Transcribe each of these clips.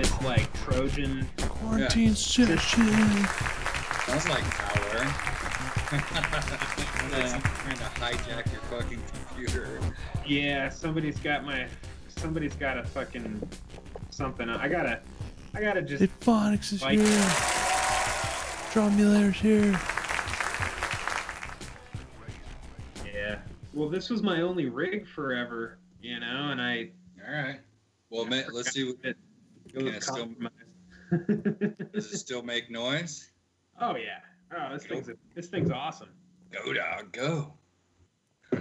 this like Trojan. Quarantine session. Sounds like power. trying to hijack your fucking computer. Yeah, somebody's got my. Somebody's got a fucking something. I gotta. I gotta just. Hey, Phonics is Like- here. Drumulator's here. Yeah. Well, this was my only rig forever, you know, and I. All right. Well, ma- let's see. It, it Can it still- Does it still make noise? oh yeah. Oh, this thing's this thing's awesome. Go dog, go.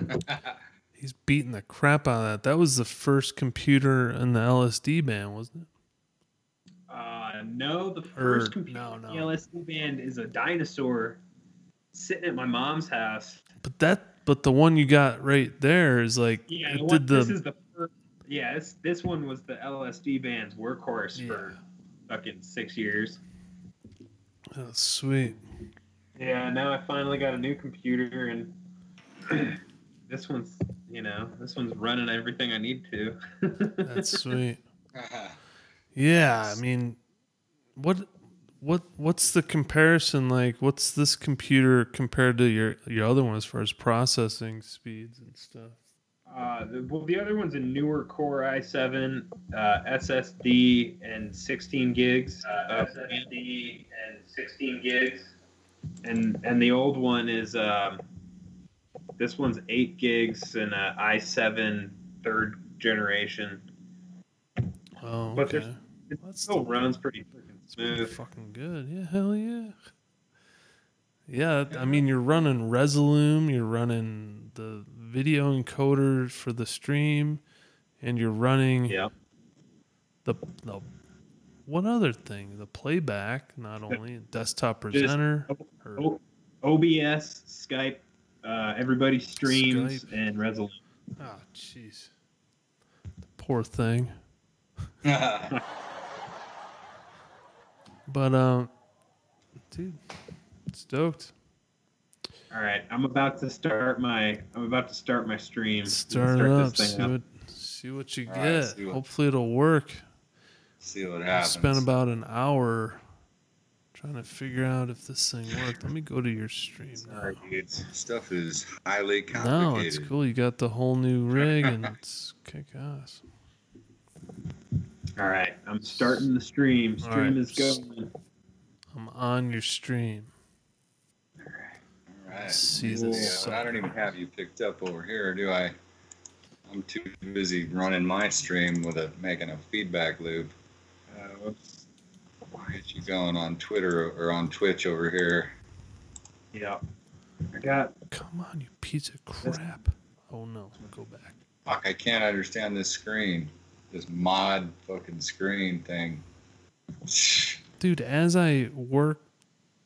He's beating the crap out of that. That was the first computer in the LSD band, wasn't it? Uh, no, the Or- first computer no, in the LSD band is a dinosaur sitting at my mom's house. But that, but the one you got right there is like Yeah, it the one, did this the is the first. Yeah, this this one was the LSD band's workhorse for fucking six years. oh, sweet. Yeah, now I finally got a new computer and this one's, you know, this one's running everything I need to. That's sweet. Uh-huh. Yeah, I mean, what, what, what's the comparison like? What's this computer compared to your your other one as far as processing speeds and stuff? Uh, the, well, the other one's a newer Core i7 uh, SSD and 16 gigs. Uh, SSD and 16 gigs. And and the old one is um, this one's eight gigs and a i7 third generation. Oh, But okay. there's it That's still the- runs pretty freaking It's pretty smooth. fucking good. Yeah, hell yeah. Yeah, I mean, you're running Resolume, you're running the video encoder for the stream, and you're running Yeah. the the what other thing? The playback, not only desktop presenter. or OBS, Skype, uh, everybody streams, Skype. and Resolume. Oh, jeez. The poor thing. But um, dude, stoked. All right, I'm about to start my. I'm about to start my stream. Start it up. this See thing what see what you All get. right, what- Hopefully it'll work. See what happens. I happens. spent about an hour trying to figure out if this thing worked. Let me go to your stream now. Sorry, dudes. Stuff is highly complicated. No, it's cool. You got the whole new rig and it's kick ass. All right, I'm starting the stream. Stream right. is going. I'm on your stream. All right. See Yeah, this. I don't even have you picked up over here, do I? I'm too busy running my stream with a making a feedback loop. Uh, whoops. Why aren't you going on Twitter or on Twitch over here? Yeah, I got. Come on, you piece of crap. Oh no, let's go back. Fuck, I can't understand this screen. This mod fucking screen thing. Dude, as I work,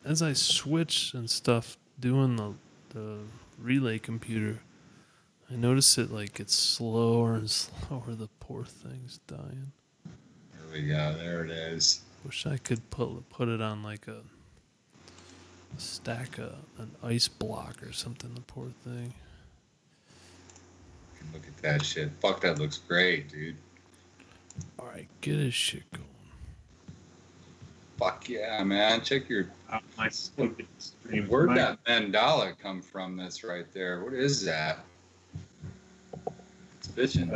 as I switch and stuff, doing the the relay computer, I notice it like gets slower and slower. The poor thing's dying. There we go. There it is. Wish I could put put it on like a, a stack of an ice block or something. The poor thing. Look at that shit. Fuck, that looks great, dude. All right, get his shit going. Fuck yeah, man. Check your. Uh, my stupid stream. Where'd My- that mandala come from? That's right there. What is that? It's bitching.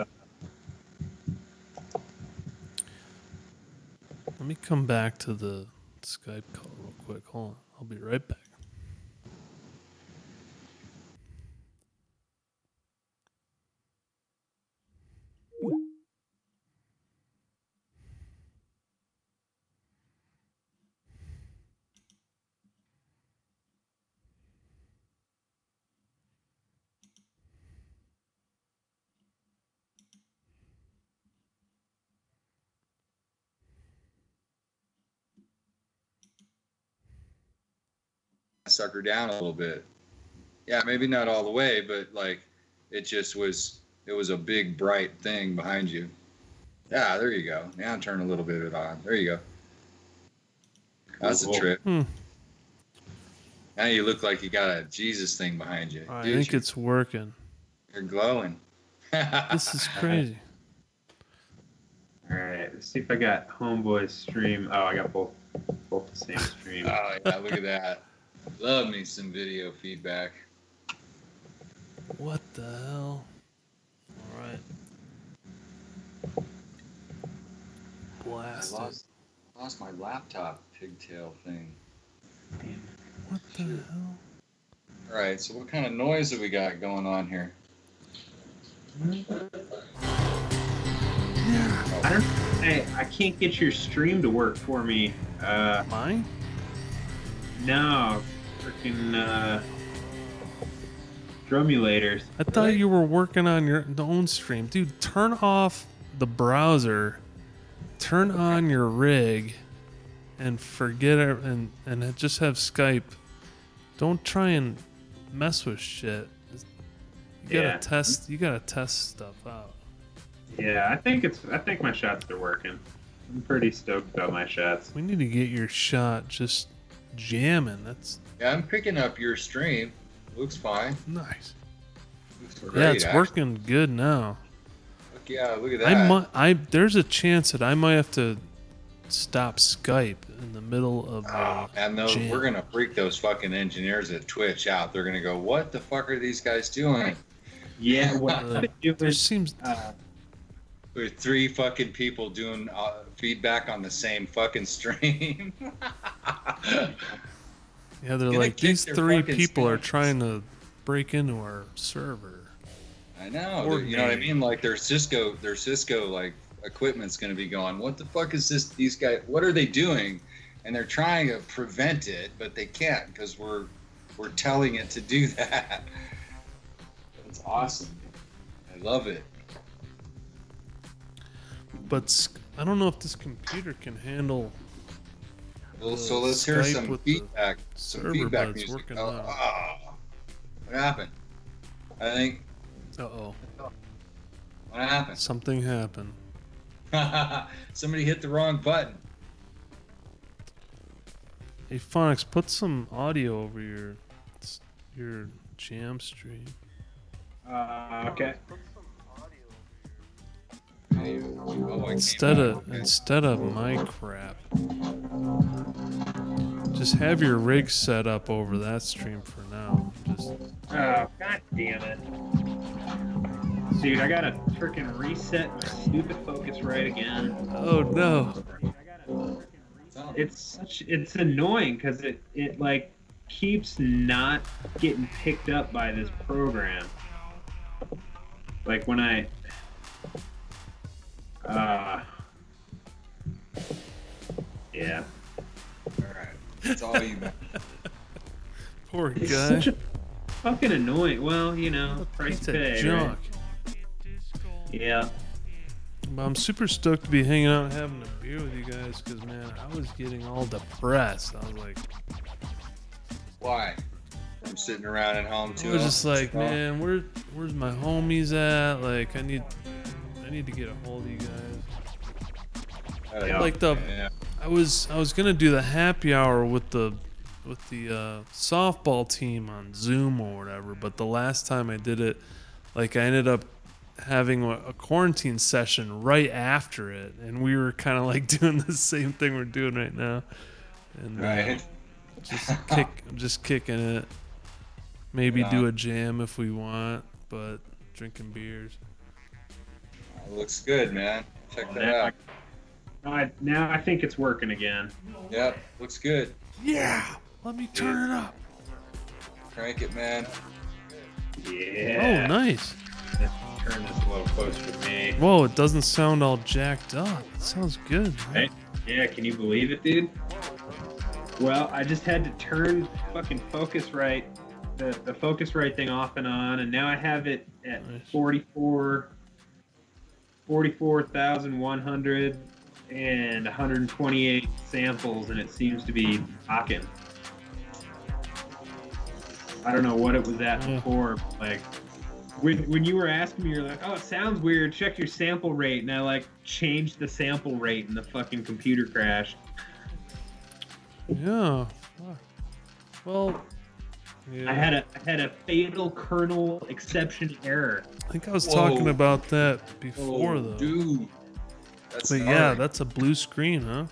Let me come back to the Skype call real quick. Hold on, I'll be right back. Sucker down a little bit. Yeah, maybe not all the way, but like it just was it was a big bright thing behind you. Yeah, there you go. Now turn a little bit of it on. There you go. That's a Cool. trip. Hmm. Now you look like you got a Jesus thing behind you. I Dude, think you're, it's working. you're glowing. This is crazy. All right, let's see if I got Homeboy's stream. Oh, I got both both the same stream. Oh yeah, look at that. Love me some video feedback. What the hell? All right. I Blast it. lost, lost my laptop pigtail thing. What the hell? All right, so what kind of noise have we got going on here? I don't. Hey, I can't get your stream to work for me. Uh, Mine? no, freaking uh, drumulators. I thought Really? you were working on your own stream. Dude, turn off the browser, turn on your rig, and forget it, and, and just have Skype. Don't try and mess with shit. You gotta Yeah. test. You gotta test stuff out. Yeah, I think it's. I think my shots are working. I'm pretty stoked about my shots. We need to get your shot just jamming. That's Yeah, I'm picking up your stream. Looks fine. nice. Looks great, yeah, it's actually. working good now. Look, yeah, look at that. I might. I there's a chance that I might have to stop Skype in the middle of. Oh, Uh, and those, jam. we're gonna freak those fucking engineers at Twitch out. They're gonna go, "What the fuck are these guys doing?" Yeah, what Uh, I've been doing. there seems. Uh, With three fucking people doing uh, feedback on the same fucking stream. Yeah, they're Gonna like kick these their three fucking people are trying to break into our server. I know. they're- You know what I mean? Like their Cisco, their Cisco like equipment's gonna be going. What the fuck is this? These guys, what are they doing? And they're trying to prevent it, but they can't because we're we're telling it to do that. It's awesome. I love it. But s- I don't know if this computer can handle. Well, so let's hear some feedback. Some feedback music. working Oh, oh. What happened? I think. Uh oh, What happened? something happened. Somebody hit the wrong button. Hey, Phonics, put some audio over your your jam stream. uh, okay. Instead of instead of my crap, just have your rig set up over that stream for now. Just Oh, god damn it. Dude, I gotta freaking reset my stupid Focusrite again. oh no. Dude, I gotta frickin' reset- It's such it's annoying because it it like keeps not getting picked up by this program. Like when I uh yeah. All right. That's all you. Poor It's guy. such a fucking annoying. Well, you know, price to pay. junk. Right? Yeah. But I'm super stoked to be hanging out and having a beer with you guys because, man, I was getting all depressed. I was like, Why? I'm sitting around at home too. I too. was just like, Oh, man, where, where's my homies at? Like, I need, I need to get a hold of you guys. uh, Yeah. Like the, yeah. I was, I was gonna do the happy hour with the, with the uh, softball team on Zoom or whatever. But the last time I did it, like, I ended up having a, a quarantine session right after it, and we were kind of like doing the same thing we're doing right now. And uh, just kick, just kicking it. Maybe Yeah. do a jam if we want, but drinking beers. Looks good, man. Check that Now out. I, I- now I think it's working again. Yep, looks good. Yeah, let me turn it up. Crank it, man. Yeah. Oh, nice. Let's turn this a little closer to me. Whoa, it doesn't sound all jacked up. It sounds good. man. Hey. Yeah, can you believe it, dude? Well, I just had to turn fucking Focusrite, the, the Focusrite thing off and on, and now I have it at Nice. 44, 44,100 and 128 samples, and it seems to be rocking. I don't know what it was at before. Like when when you were asking me, you're like, "Oh, it sounds weird. Check your sample rate," and I like changed the sample rate, and the fucking computer crashed. Yeah. Well, yeah. I had a I had a fatal kernel exception error. I think I was Whoa. talking about that before, Oh, though. dude. That's But yeah, gnarly. that's a blue screen, huh?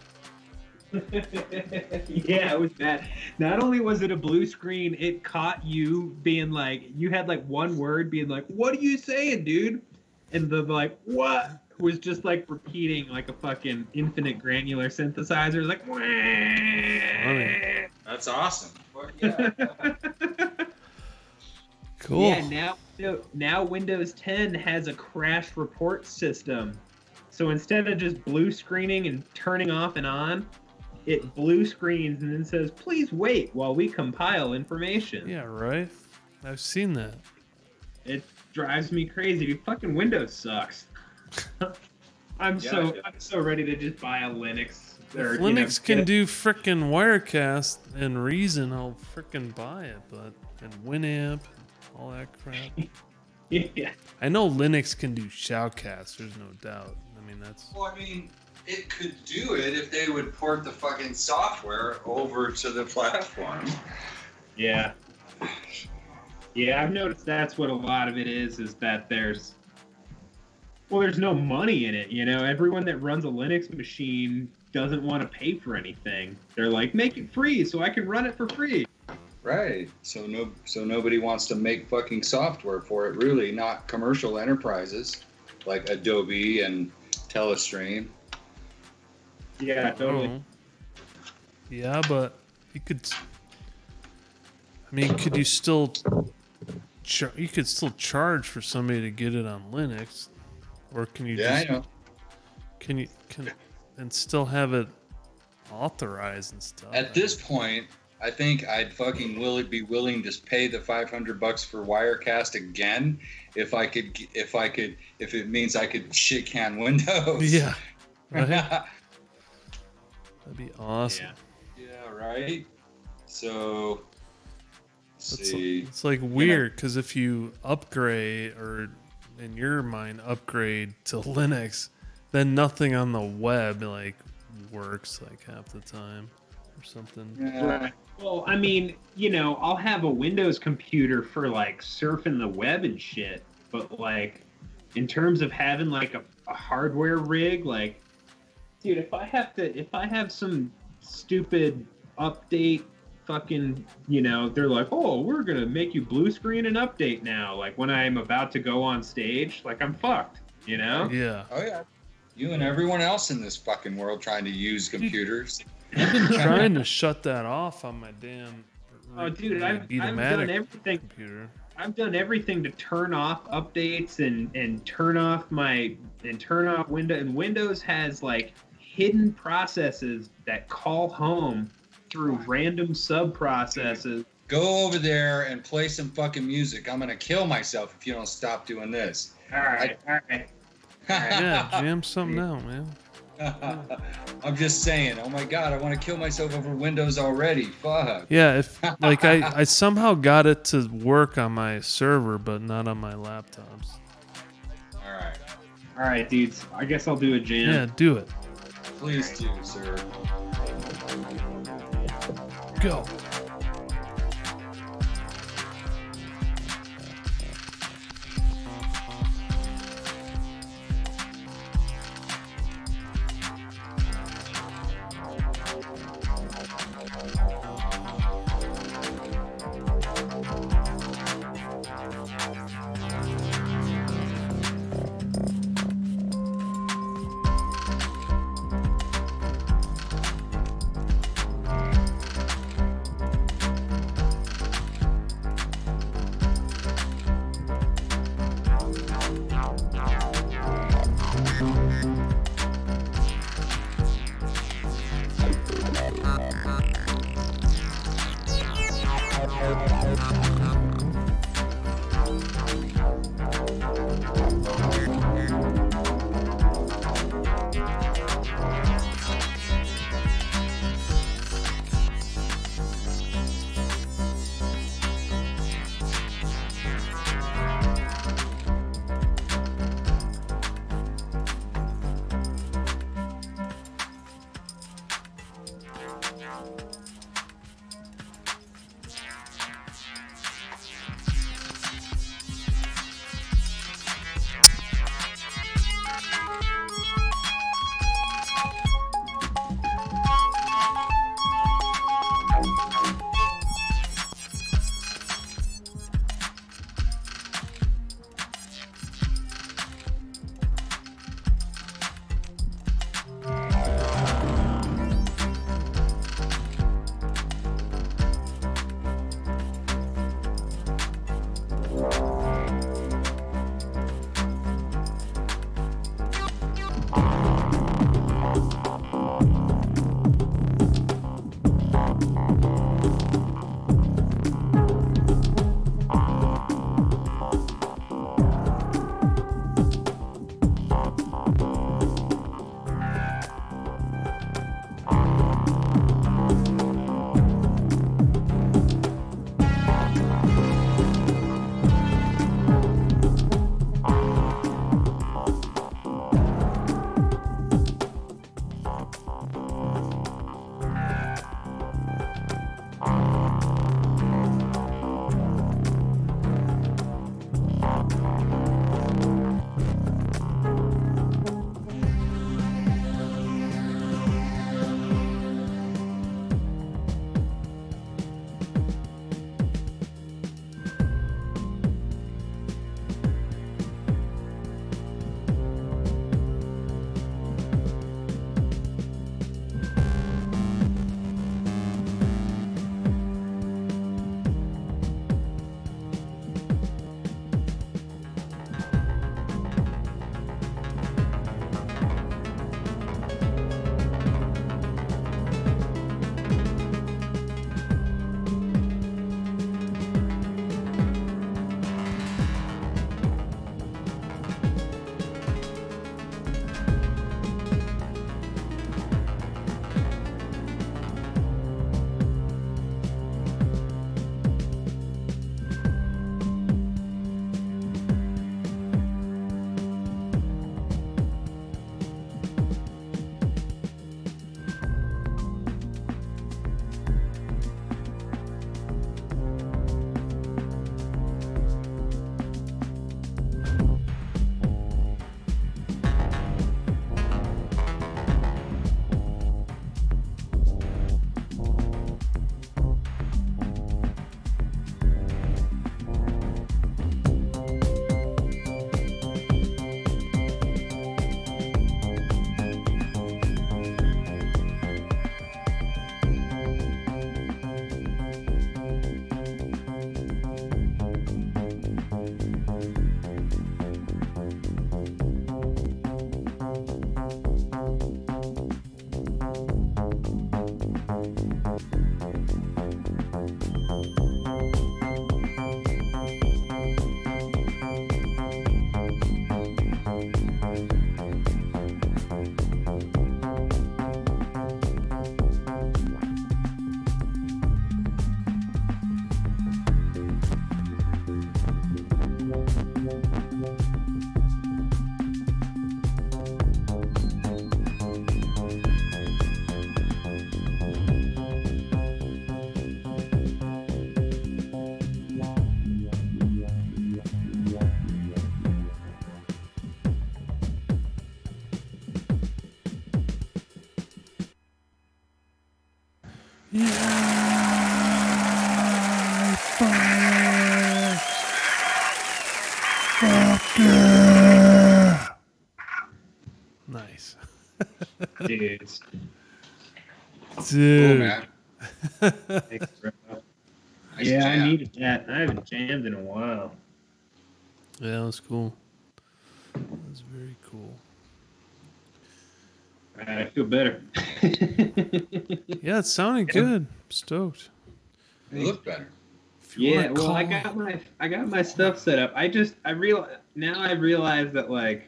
yeah, it was bad. Not only was it a blue screen, it caught you being like, you had like one word being like, "What are you saying, dude?" And the like, "What?" was just like repeating like a fucking infinite granular synthesizer, like. Funny. That's awesome. Yeah. Cool. Yeah, now now Windows 10 has a crash report system. So instead of just blue screening and turning off and on, it blue screens and then says, "Please wait while we compile information." Yeah, right. I've seen that. It drives me crazy. Fucking Windows sucks. I'm Yeah, so yeah. I'm so ready to just buy a Linux. Or, If you know, Linux can do frickin' Wirecast and Reason, I'll frickin' buy it. But and Winamp, all that crap. Yeah. I know Linux can do Shoutcast. There's no doubt. I mean, that's Well, I mean, it could do it if they would port the fucking software over to the platform. Yeah. Yeah, I've noticed that's what a lot of it is, is that there's well, there's no money in it, you know. Everyone that runs a Linux machine doesn't want to pay for anything. They're like, make it free so I can run it for free. Right. So no, so nobody wants to make fucking software for it. Really, not commercial enterprises like Adobe and Telestream. Yeah, totally. Oh. Yeah, but you could. I mean, could you still? Char- you could still charge for somebody to get it on Linux, or can you Yeah, just I know. can you can and still have it authorized and stuff? At this point, I think I'd fucking will be willing to pay the 500 bucks for Wirecast again if I could if I could if it means I could shit can Windows. yeah, right. yeah, That'd be awesome. Yeah, right. So It's, see. it's like weird because if you upgrade or in your mind upgrade to Linux, then nothing on the web like works like half the time or something. Yeah. Well, I mean, you know, I'll have a Windows computer for like surfing the web and shit, but like in terms of having like a, a hardware rig, like dude, if I have to if I have some stupid update fucking, you know, they're like, "Oh, we're going to make you blue screen and update now." Like when I'm about to go on stage, like I'm fucked, you know? Yeah. Oh yeah. You and everyone else in this fucking world trying to use computers. I've been trying to shut that off on my damn Oh, dude, I've, I've done everything computer. I've done everything to turn off updates and and turn off my and turn off window and Windows has like hidden processes that call home through random sub processes. Go over there and play some fucking music. I'm gonna kill myself if you don't stop doing this. All right, all right. Yeah, jam something out, man. I'm just saying. Oh my god, I want to kill myself over Windows already. Fuck. Yeah, if like I, I somehow got it to work on my server, but not on my laptops. All right. All right, dudes. I guess I'll do a jam. Yeah, do it. Please do, sir. Go. Thank you. Dude. man. Thanks, bro. Nice yeah, I needed that. I haven't jammed in a while. Yeah, that was cool. That was very cool. All right, I feel better. Yeah, it sounded Yeah. good. Stoked. You look better. Yeah, wanna well, I got my I got my stuff set up. I just I real now I realize that like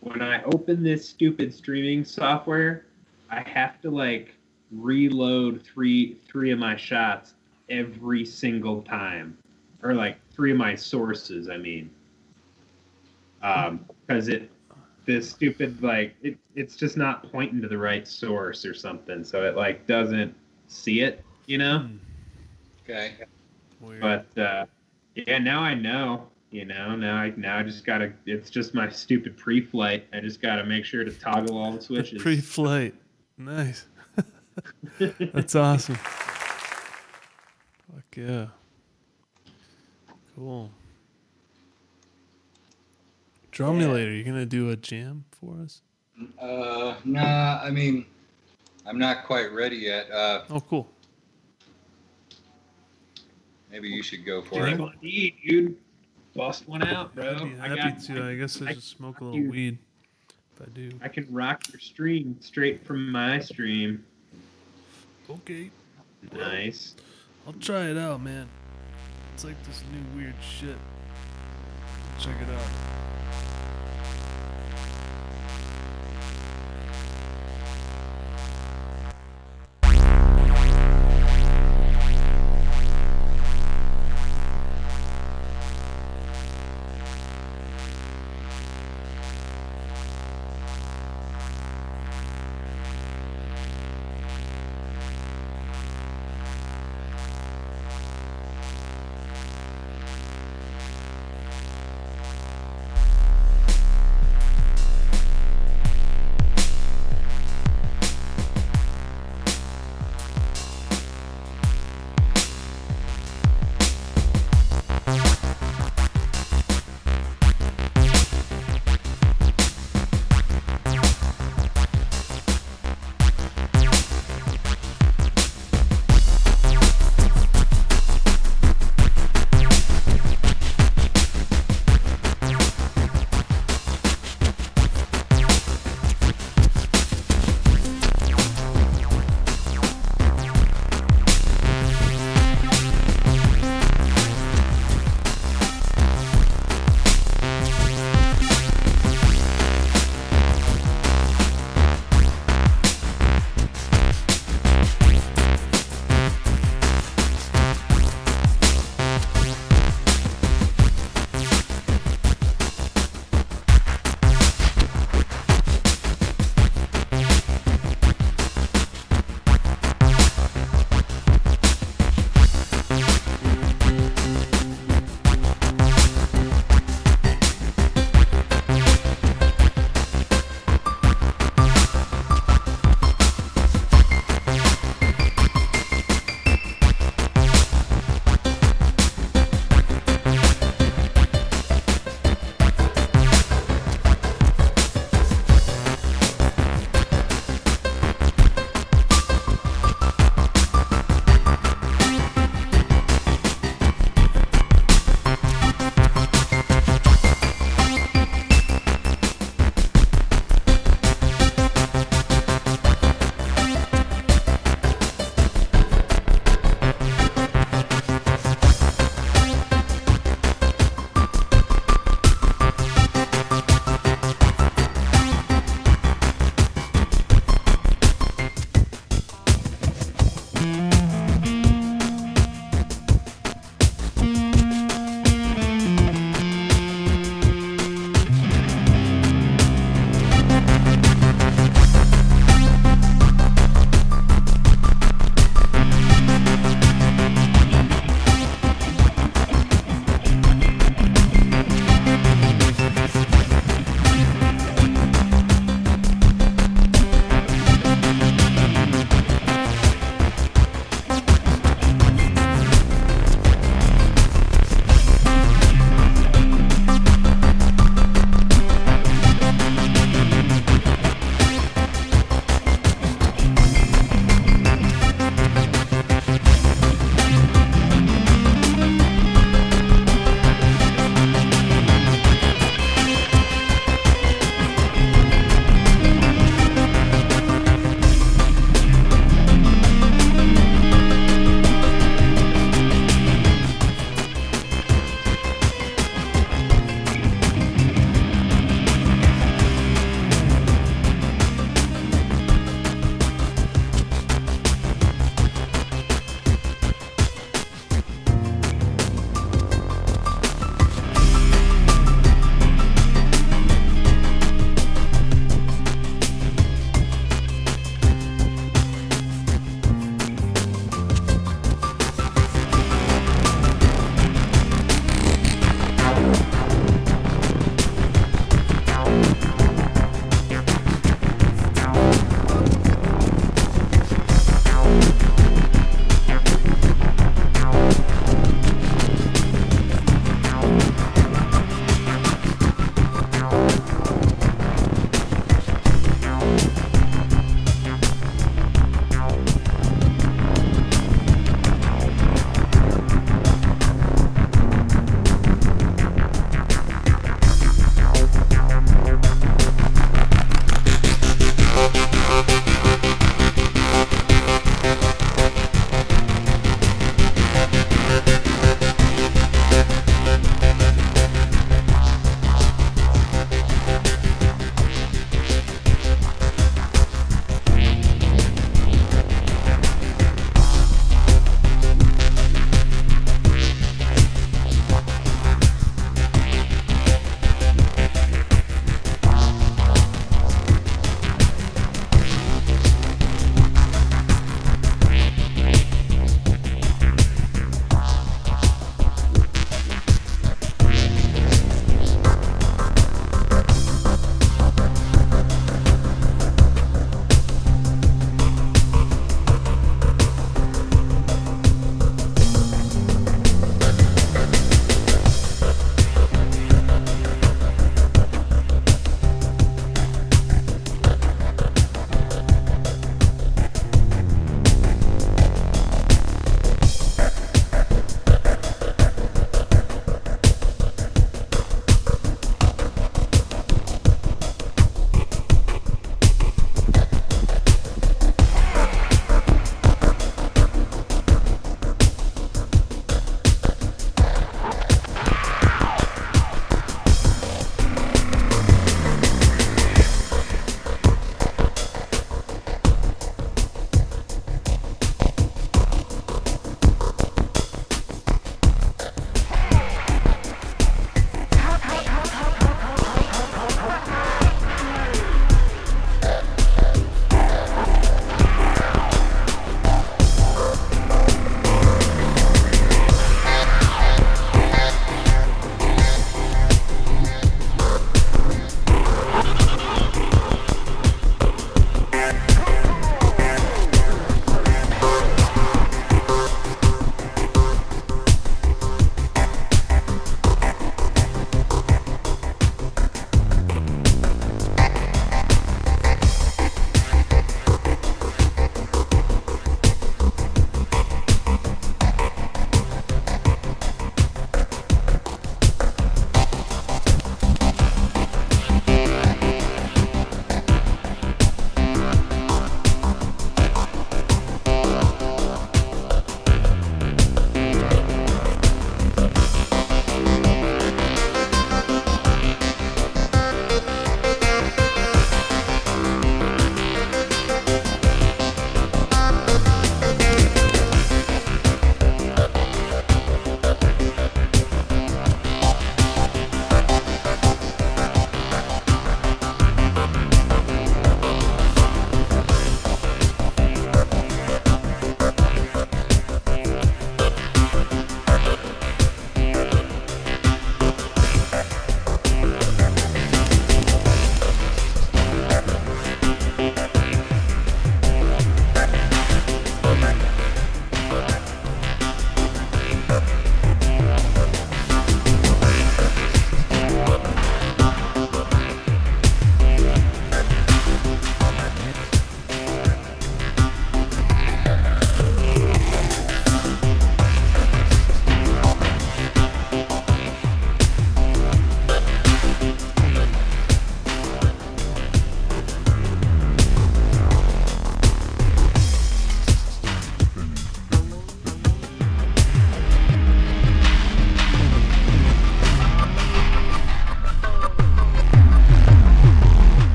when I open this stupid streaming software, I have to like reload three three of my shots every single time, or like three of my sources. I mean, um, because it this stupid like it it's just not pointing to the right source or something, so it like doesn't see it, you know. Hmm, Okay. weird. But uh, yeah, now I know. You know, now I now I just gotta. It's just my stupid pre-flight. I just gotta make sure to toggle all the switches. Pre-flight. Nice. That's awesome. Fuck yeah. Cool. Drumulator, you gonna do a jam for us? Uh, nah. I mean, I'm not quite ready yet. Uh, Oh, cool. maybe you should go for Drink it. on E, dude. Bust one out, bro. I'd be I happy got. to. I guess I I- just smoke a little do. weed. If I do. I can rock your stream straight from my stream. Okay. Nice. I'll try it out, man. It's like this new weird shit. Check it out.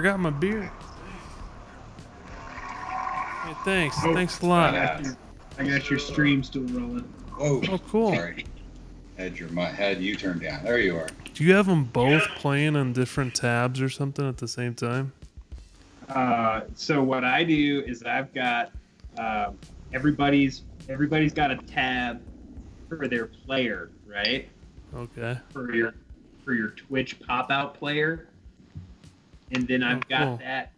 Forgot my beer. Hey, thanks. Oh, thanks a lot. I got your- I got your stream still rolling. Whoa. Oh, cool. Sorry. Had your mi- had you turned down. There you are. Do you have them both playing on different tabs or something at the same time? Uh, so what I do is I've got um, everybody's everybody's got a tab for their player, right? Okay. For your for your Twitch pop out player, and then I've Oh, got cool. that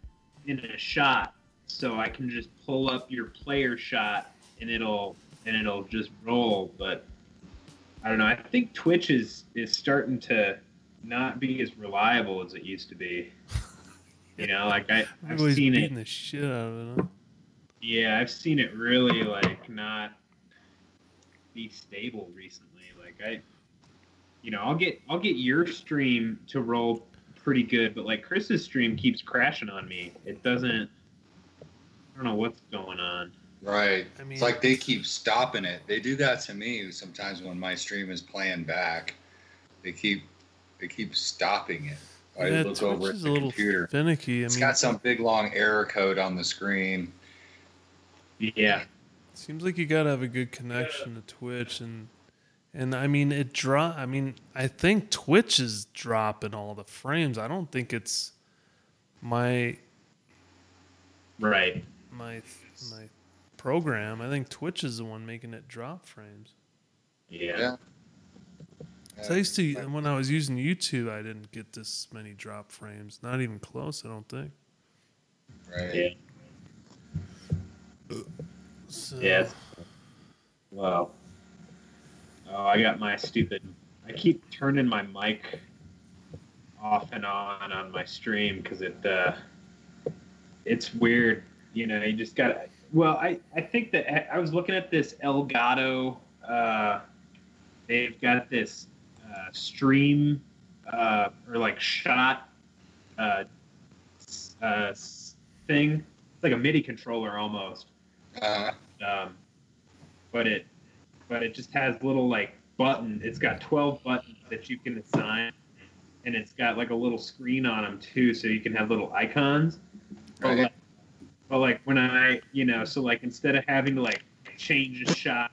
in a shot, so I can just pull up your player shot and it'll and it'll just roll. But I don't know. I think Twitch is is starting to not be as reliable as it used to be. You know, like I, I've seen it. the shit out of it. Yeah, I've seen it really like not be stable recently. Like I, you know, I'll get I'll get your stream to roll pretty good, but like Chris's stream keeps crashing on me. It doesn't. I don't know what's going on. Right. I mean- it's like they keep stopping it. They do that to me sometimes when my stream is playing back. They keep they keep stopping it. I yeah, look Twitch over at is the a little computer. finicky. I It's mean, got some big long error code on the screen. Yeah, Seems like you gotta have a good connection to Twitch and and I mean it drop I mean I think Twitch is dropping all the frames. I don't think it's my right. my my program. I think Twitch is the one making it drop frames. Yeah. Yeah. 'Cause I used to when I was using YouTube, I didn't get this many drop frames. Not even close, I don't think. Right. Yeah. So, Yeah. Wow. Oh, I got my stupid. I keep turning my mic off and on on my stream because it uh, it's weird. You know, you just got. to Well, I I think that I was looking at this Elgato. Uh, they've got this uh, stream uh, or like shot uh, uh, thing. It's like a MIDI controller almost Uh, um, but it but it just has little like button. It's got twelve buttons that you can assign, and it's got like a little screen on them too, so you can have little icons. But like, but like when I you know so like instead of having to like change a shot,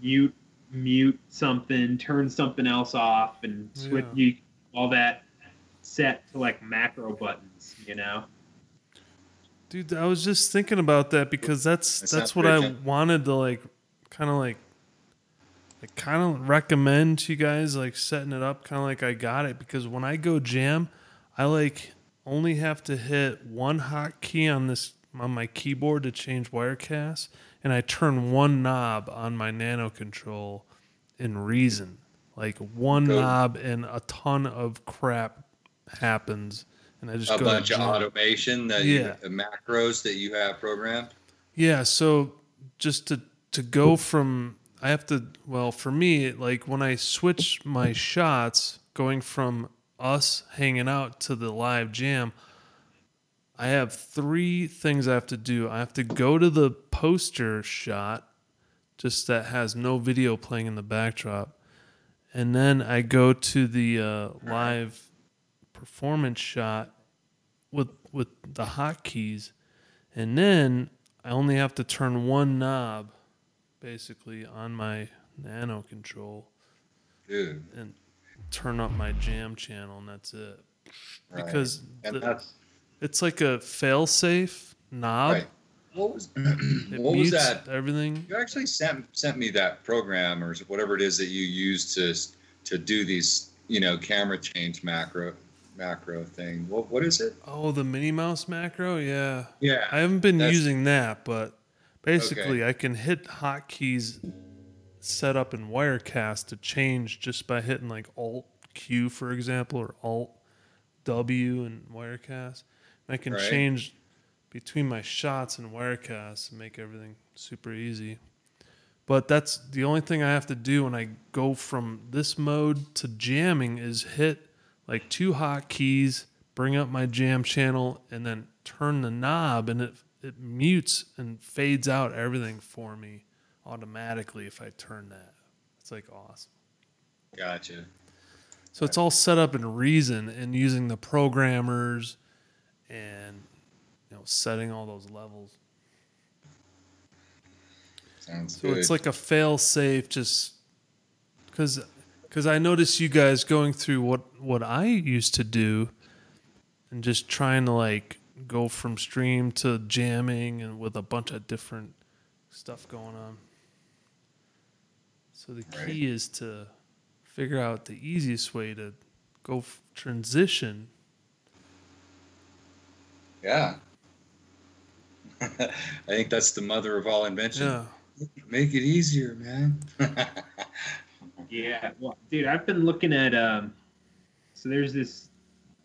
mute mute something, turn something else off, and switch Yeah. you all that set to like macro buttons, you know. Dude, I was just thinking about that because that's That that's what I wanted to like kind of like like kind of recommend to you guys like setting it up kind of like I got it because when I go jam, I like only have to hit one hotkey on this on my keyboard to change Wirecast and I turn one knob on my nanoKONTROL in Reason. Like one knob and a ton of crap happens and I just a bunch of automation that Yeah. you, macros that you have programmed. Yeah, so just to to go from I have to well for me like when I switch my shots going from us hanging out to the live jam I have three things I have to do. I have to go to the poster shot just that has no video playing in the backdrop. And then I go to the uh, live performance shot with with the hotkeys and then I only have to turn one knob basically on my nanoKONTROL Dude. and turn up my jam channel and that's it. Right. Because the- That's it's like a fail safe knob. Right. What was It what was that? everything. You actually sent sent me that program or whatever it is that you use to to do these you know camera change macro macro thing. What what is it? Oh, the Mini Mouse macro? Yeah. Yeah. I haven't been using that, but basically I can hit hotkeys set up in Wirecast to change just by hitting like Alt Q, for example, or Alt W in Wirecast. And I can Right. change between my shots in Wirecast and make everything super easy. But that's the only thing I have to do when I go from this mode to jamming is hit like two hotkeys, bring up my jam channel, and then turn the knob, and it it mutes and fades out everything for me automatically if I turn that. It's like awesome. Gotcha. So it's all set up in Reason and using the programmers and you know setting all those levels. Sounds good. So good. it's like a fail safe just cuz cuz I noticed you guys going through what what I used to do and just trying to like go from stream to jamming and with a bunch of different stuff going on. So the Right. key is to figure out the easiest way to go f- transition. yeah. I think that's the mother of all invention. Yeah. Make it easier, man. Yeah, well, dude, I've been looking at um, so there's this.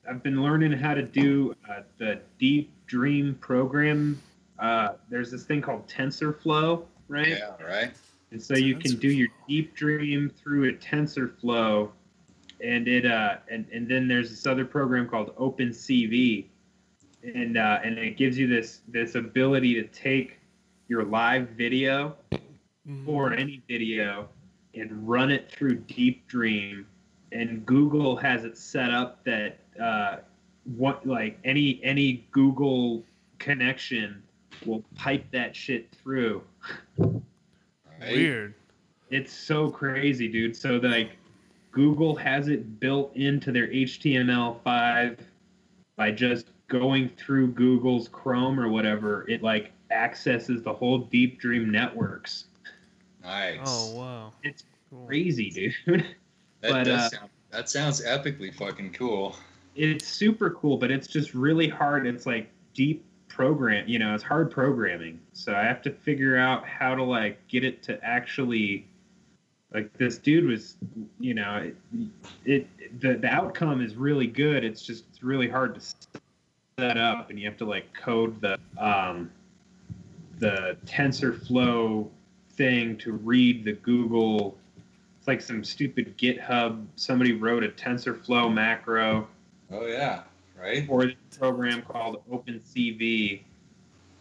I've been learning how to do uh, the Deep Dream program. Uh, there's this thing called TensorFlow, right? yeah, right. And so you can do your Deep Dream through a TensorFlow, and it uh, and and then there's this other program called OpenCV, and uh, and it gives you this this ability to take your live video or any video and run it through Deep Dream. And Google has it set up that uh, what like any any Google connection will pipe that shit through. Weird. It's so crazy, dude. So like Google has it built into their HTML5 by just going through Google's Chrome or whatever. It like accesses the whole Deep Dream networks. Nice. Oh wow. It's Cool. Crazy, dude. that but, does uh, sound. That sounds epically fucking cool. It's super cool, but it's just really hard. It's like deep program, you know, it's hard programming. So I have to figure out how to like get it to actually like this dude was, you know, it, it the the outcome is really good. It's just it's really hard to set up and you have to like code the um the TensorFlow thing to read the Google it's like some stupid GitHub somebody wrote a TensorFlow macro Oh yeah, right. or this program called OpenCV.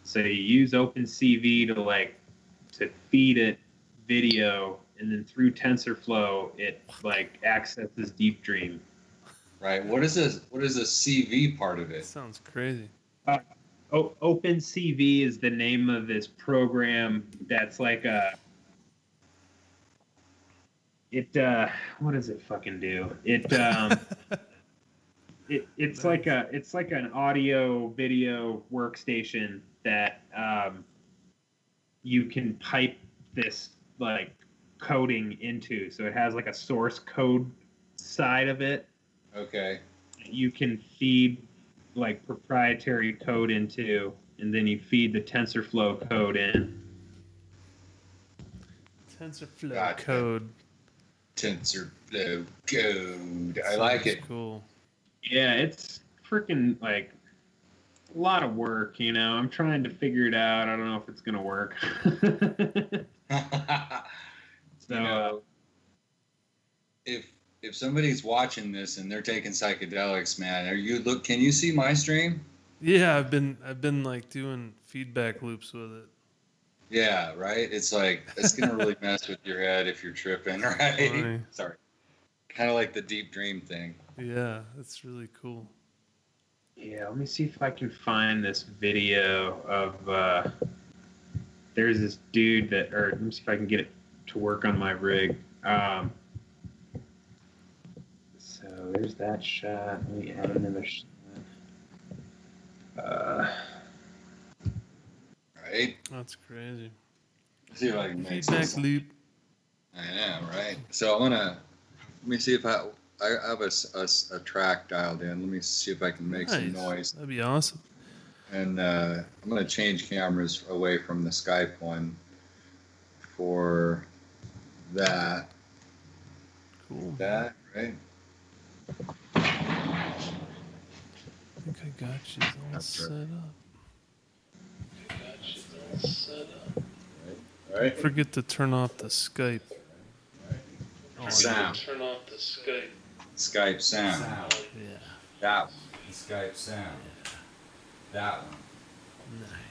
So you use OpenCV to like to feed it video, and then through TensorFlow, it like accesses Deep Dream. Right. What is this? What is the CV part of That it? sounds crazy. O- OpenCV is the name of this program that's like a. It uh, what does it fucking do? It um, it, it's like a it's like an audio video workstation that um, you can pipe this like coding into. So it has like a source code side of it. Okay. You can feed like proprietary code into, and then you feed the TensorFlow code in. TensorFlow Gotcha. code. TensorFlow code. I like it. Cool. Yeah, it's freaking like a lot of work. You know, I'm trying to figure it out. I don't know if it's gonna work. so you know, uh, if if somebody's watching this and they're taking psychedelics, man, are you look? Can you see my stream? Yeah, I've been I've been like doing feedback loops with it. Yeah, right. It's like it's gonna really mess with your head if you're tripping, right? Funny. Sorry. Kind of like the deep dream thing. Yeah, that's really cool. Yeah, let me see if I can find this video of. Uh, there's this dude that, or let me see if I can get it to work on my rig. Um, so there's that shot. Let me add another shot. Uh, Right? That's crazy. Let's see if I can make Feedback this. loop. I know, right? So I'm gonna let me see if I I have a a track dialed in. Let me see if I can make some Nice. noise. That'd be awesome. And uh, I'm gonna change cameras away from the Skype one for that. Cool. That right? I think I got you all That's set right. up. All right. Forget to turn off the Skype. Oh, Sound. Turn off the Skype. Skype sound. Yeah. That one. Skype sound. That one. Nice.